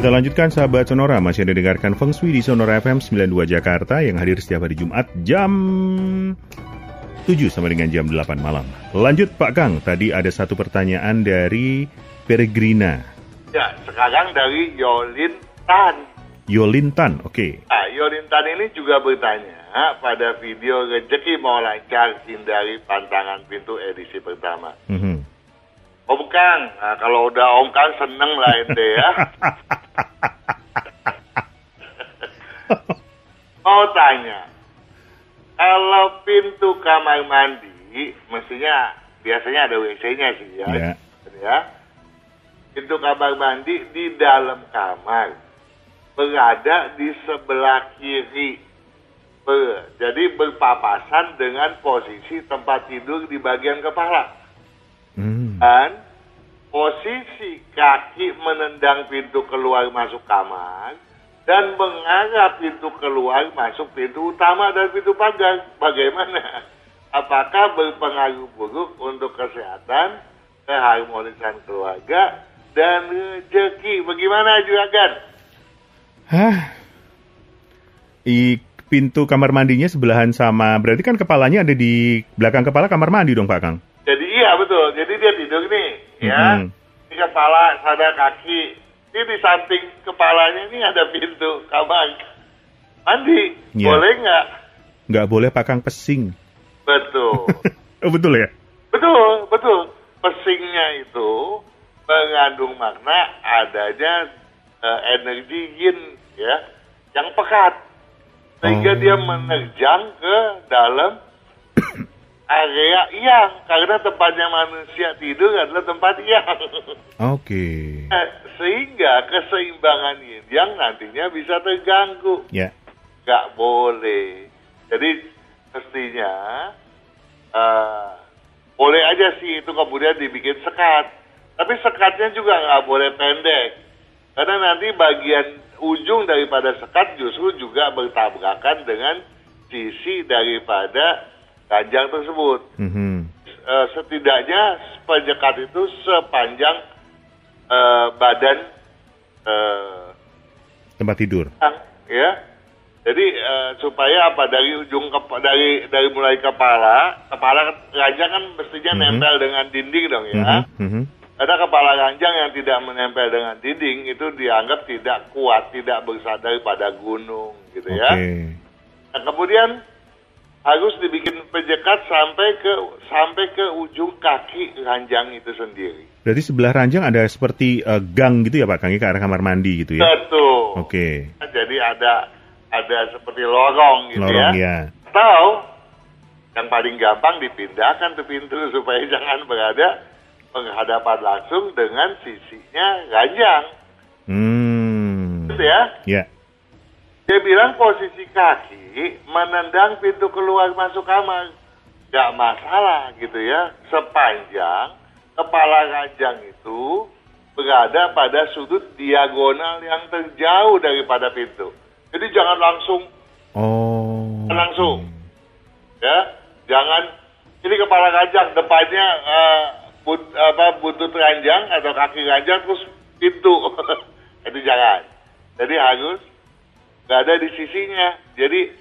Kita lanjutkan sahabat Sonora, masih ada dengarkan Feng Shui di Sonora FM 92 Jakarta yang hadir setiap hari Jumat jam 7 sampai dengan jam 8 malam. Lanjut Pak Kang, tadi ada satu pertanyaan dari Peregrina. Ya, sekarang dari Yolin Tan. Yolin Tan, oke. Nah, Yolin Tan ini juga bertanya pada video rezeki mau lancar hindari pantangan pintu edisi pertama. Mhm. Om Kang, nah, kalau udah Om Kang seneng lah ente ya. Mau tanya, kalau pintu kamar mandi, mestinya biasanya ada WC-nya sih ya. Ya. ya. Pintu kamar mandi di dalam kamar berada di sebelah kiri. Ber- Jadi berpapasan dengan posisi tempat tidur di bagian kepala. Hmm. Dan posisi kaki menendang pintu keluar masuk kamar dan mengarah pintu keluar masuk pintu utama dan pintu pagar. Bagaimana? Apakah berpengaruh buruk untuk kesehatan, keharmonisan keluarga, dan rezeki? Bagaimana juragan? Hah? I pintu kamar mandinya sebelahan sama, berarti kan kepalanya ada di belakang kepala kamar mandi dong Pak Kang? Jadi iya betul. Jadi dia tidur nih, ya. Mhm. Di kepala, ada kaki. Ini di samping kepalanya ini ada pintu kamar mandi. Iya. Boleh nggak? Nggak boleh Pak Kang pesing. Betul. Oh betul ya? betul, betul. Pesingnya itu mengandung makna adanya eh, energi yin, ya, yang pekat. Sehingga Oh. dia menerjang ke dalam area yang karena tempatnya manusia tidur adalah tempat yang Oke. Eh, sehingga keseimbangan yin yang nantinya bisa terganggu. Ya. nggak boleh. Jadi mestinya eh, boleh aja sih itu kemudian dibikin sekat. Tapi sekatnya juga nggak boleh pendek. Karena nanti bagian ujung daripada sekat justru juga bertabrakan dengan sisi daripada ganjang tersebut. Mhm. Eh, setidaknya penyekat itu sepanjang eh, badan eh, Tempat tidur. ya. Jadi eh, supaya apa dari ujung kepa- dari dari mulai kepala, kepala ranjang kan mestinya Mhm. nempel dengan dinding dong ya. Mhm, mhm. Ada kepala ranjang yang tidak menempel dengan dinding itu dianggap tidak kuat, tidak bersandar pada gunung gitu Oke. ya. Nah, kemudian harus dibikin penjekat sampai ke sampai ke ujung kaki ranjang itu sendiri. Berarti sebelah ranjang ada seperti eh, gang gitu ya Pak Kang ya, ke arah kamar mandi gitu ya? Betul. Oke. Jadi ada ada seperti lorong gitu Lorong ya. ya. Atau yang paling gampang dipindahkan tuh pintu supaya jangan berada penghadapan langsung dengan sisinya ranjang. Hmm. Gitu ya. Ya. Dia bilang posisi kaki menendang pintu keluar masuk kamar. Gak masalah gitu ya. Sepanjang kepala ranjang itu berada pada sudut diagonal yang terjauh daripada pintu. Jadi jangan langsung Oh. Langsung. ya jangan ini kepala ranjang depannya eh, but, apa butut ranjang atau kaki ranjang terus pintu itu jangan jadi harus nggak ada di sisinya jadi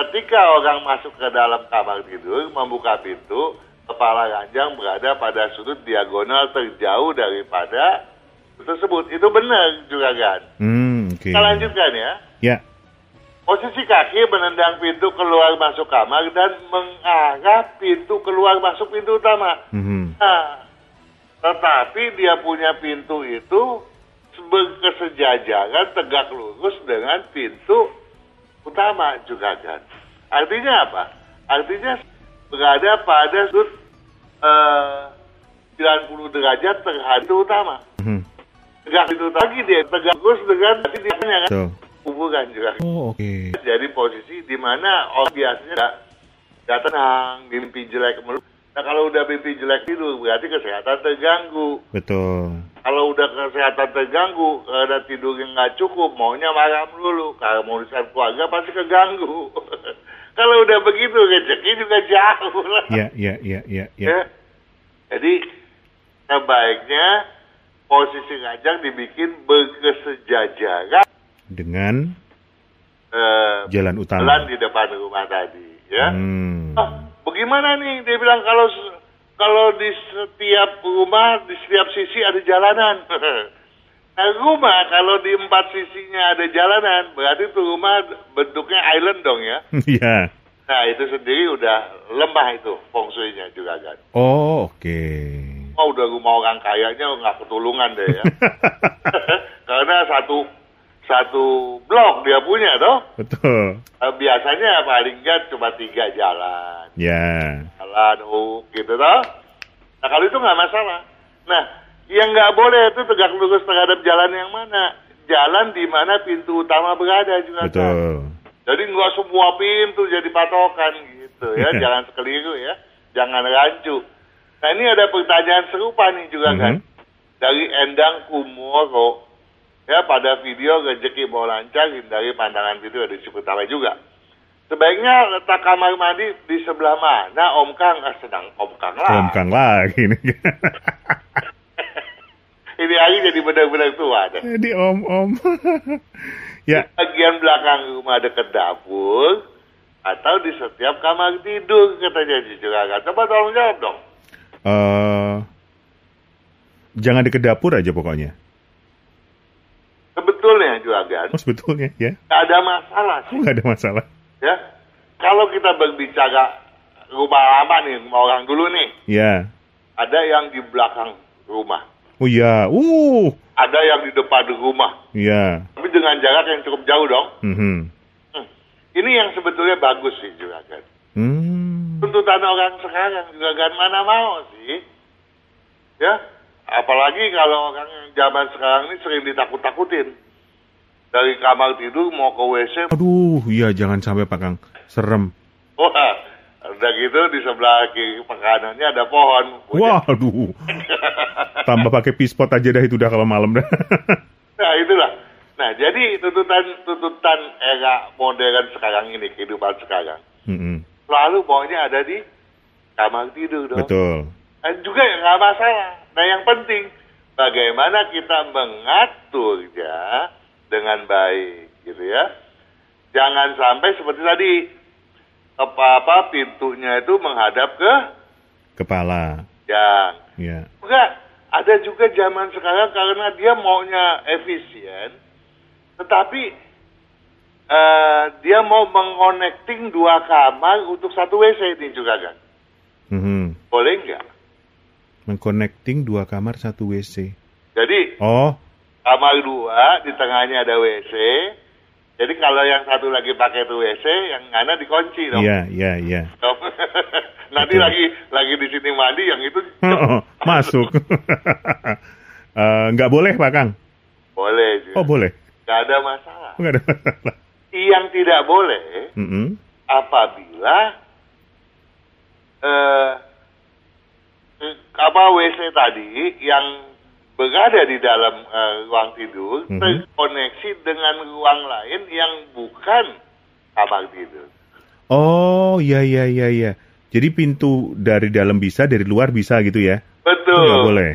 ketika orang masuk ke dalam kamar tidur membuka pintu kepala ranjang berada pada sudut diagonal terjauh daripada tersebut itu benar juga kan Hmm, oke. kita lanjutkan ya Ya. Posisi kaki menendang pintu keluar masuk kamar dan mengarah pintu keluar masuk pintu utama. Mhm. Nah, tetapi dia punya pintu itu berkesejajaran tegak lurus dengan pintu utama juga kan. Artinya apa? Artinya berada pada sudut eh, 90 derajat terhadap utama. Mhm. Tegak pintu lagi dia tegak lurus dengan dia kan So. hubungan juga. Oh, oke. Jadi posisi di mana orang biasanya nggak nggak tenang, mimpi jelek melulu. Nah kalau udah mimpi jelek tidur berarti kesehatan terganggu. Betul. Kalau udah kesehatan terganggu, karena tidur yang nggak cukup, maunya marah melulu. Kalau mau urusan keluarga pasti keganggu. kalau udah begitu rezeki juga jauh lah. Ya, ya, ya, ya, ya. Ya. Jadi sebaiknya posisi ranjang dibikin berkesejajaran Dengan eh, jalan utama. jalan di depan rumah tadi, ya. Hmm. Ah, bagaimana nih? Dia bilang kalau kalau di setiap rumah di setiap sisi ada jalanan. nah, rumah kalau di empat sisinya ada jalanan, berarti itu rumah bentuknya island dong ya. Iya. Nah itu sendiri udah lemah itu feng shui-nya juga kan. Oh, oke. Oh udah rumah orang kayanya nggak ketulungan deh ya. Karena satu satu blok dia punya toh. Betul. Eh, Biasanya paling nggak cuma tiga jalan. Ya. jalan oh gitu toh. Nah kalau itu nggak masalah. Nah yang nggak boleh itu tegak lurus terhadap jalan yang mana? Jalan di mana pintu utama berada juga. Betul. Jadi nggak semua pintu jadi patokan gitu ya. Jangan sekeliru ya. Jangan rancu. Nah ini ada pertanyaan serupa nih juga kan. Mhm. Dari Endang Kumoro. Ya pada video rezeki mau lancar hindari pandangan video di Ciputama juga. Sebaiknya letak kamar mandi di sebelah mana Om Kang? Ah, sedang Om Kang lah. Om Kang lagi nih. Ini lagi jadi benar-benar tua. deh. Jadi om-om. ya, Bagian belakang rumah dekat dapur atau di setiap kamar tidur katanya di Juragan. Coba tolong jawab dong. eh jangan deket dapur aja pokoknya. Sebetulnya Juragan, Oh, sebetulnya ya. nggak ada masalah Oh, sih. nggak ada masalah. Ya, kalau kita berbicara rumah lama nih, rumah orang dulu nih, Ya. ada yang di belakang rumah, Oh iya. Uh. ada yang di depan rumah, Ya. tapi dengan jarak yang cukup jauh dong. Mhm. Hmm. Ini yang sebetulnya bagus sih Juragan. Hmm. tuntutan orang sekarang juga kan mana mau sih ya apalagi kalau orang yang zaman sekarang ini sering ditakut-takutin dari kamar tidur mau ke WC Aduh, iya jangan sampai Pak Kang. Serem. wah udah gitu di sebelah kiri kanannya ada pohon Waduh. Tambah pakai pispot aja dah itu udah kalau malam dah. nah itulah nah jadi tuntutan tuntutan era modern sekarang ini kehidupan sekarang Mhm. selalu maunya ada di kamar tidur dong Betul. Dan juga nggak masalah. Nah yang penting bagaimana kita mengaturnya dengan baik, gitu ya. Jangan sampai seperti tadi apa-apa pintunya itu menghadap ke Kepala. yang. Ya. Enggak, ada juga zaman sekarang karena dia maunya efisien, tetapi eh, dia mau mengconnecting dua kamar untuk satu WC ini juga kan. Mhm. Boleh nggak? Mengconnecting dua kamar satu WC. Jadi Oh, kamar dua di tengahnya ada WC. Jadi kalau yang satu lagi pakai itu WC, yang mana dikunci dong. iya, iya, iya. Nanti Betul. lagi lagi di sini mandi, yang itu Oh, masuk. Eh, Nggak boleh Pak Kang? boleh juga. Oh, boleh. Nggak ada masalah. Nggak ada masalah. Yang tidak boleh Mhm. apabila eh eh, apa WC tadi yang berada di dalam eh, ruang tidur Mhm. terkoneksi dengan ruang lain yang bukan kamar tidur. Oh, iya, iya, iya, iya. Jadi pintu dari dalam bisa, dari luar bisa gitu ya? Betul. Nggak boleh.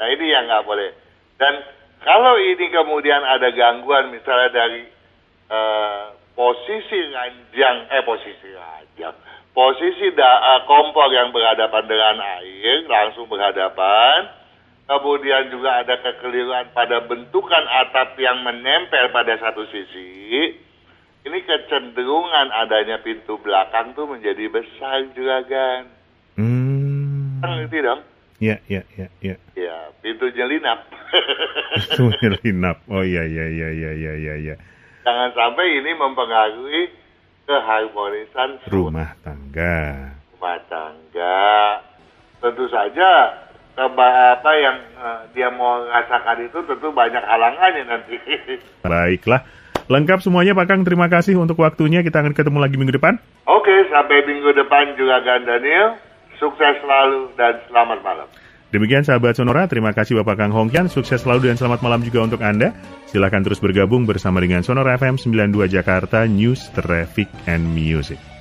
Nah ini yang nggak boleh. Dan kalau ini kemudian ada gangguan misalnya dari eh, posisi ranjang, eh posisi ranjang, posisi da, eh, kompor yang berhadapan dengan air langsung berhadapan, kemudian juga ada kekeliruan pada bentukan atap yang menempel pada satu sisi. Ini kecenderungan adanya pintu belakang tuh menjadi besar juga kan. Hmm. Kan ngerti dong? Ya, ya, ya, ya. Ya, pintu nyelinap. Itu menyelinap. Oh iya, iya, iya, iya, iya, iya, iya. Jangan sampai ini mempengaruhi keharmonisan Rumah tangga. rumah tangga. Tentu saja apa yang eh, dia mau rasakan itu tentu banyak halangannya nanti. Baiklah. Lengkap semuanya Pak Kang. Terima kasih untuk waktunya. Kita akan ketemu lagi minggu depan. Oke, sampai minggu depan juga Gan Daniel. Sukses selalu dan selamat malam. Demikian sahabat Sonora, terima kasih Bapak Kang Hongkian, sukses selalu dan selamat malam juga untuk Anda. Silahkan terus bergabung bersama dengan Sonora FM 92 Jakarta News, Traffic, and Music.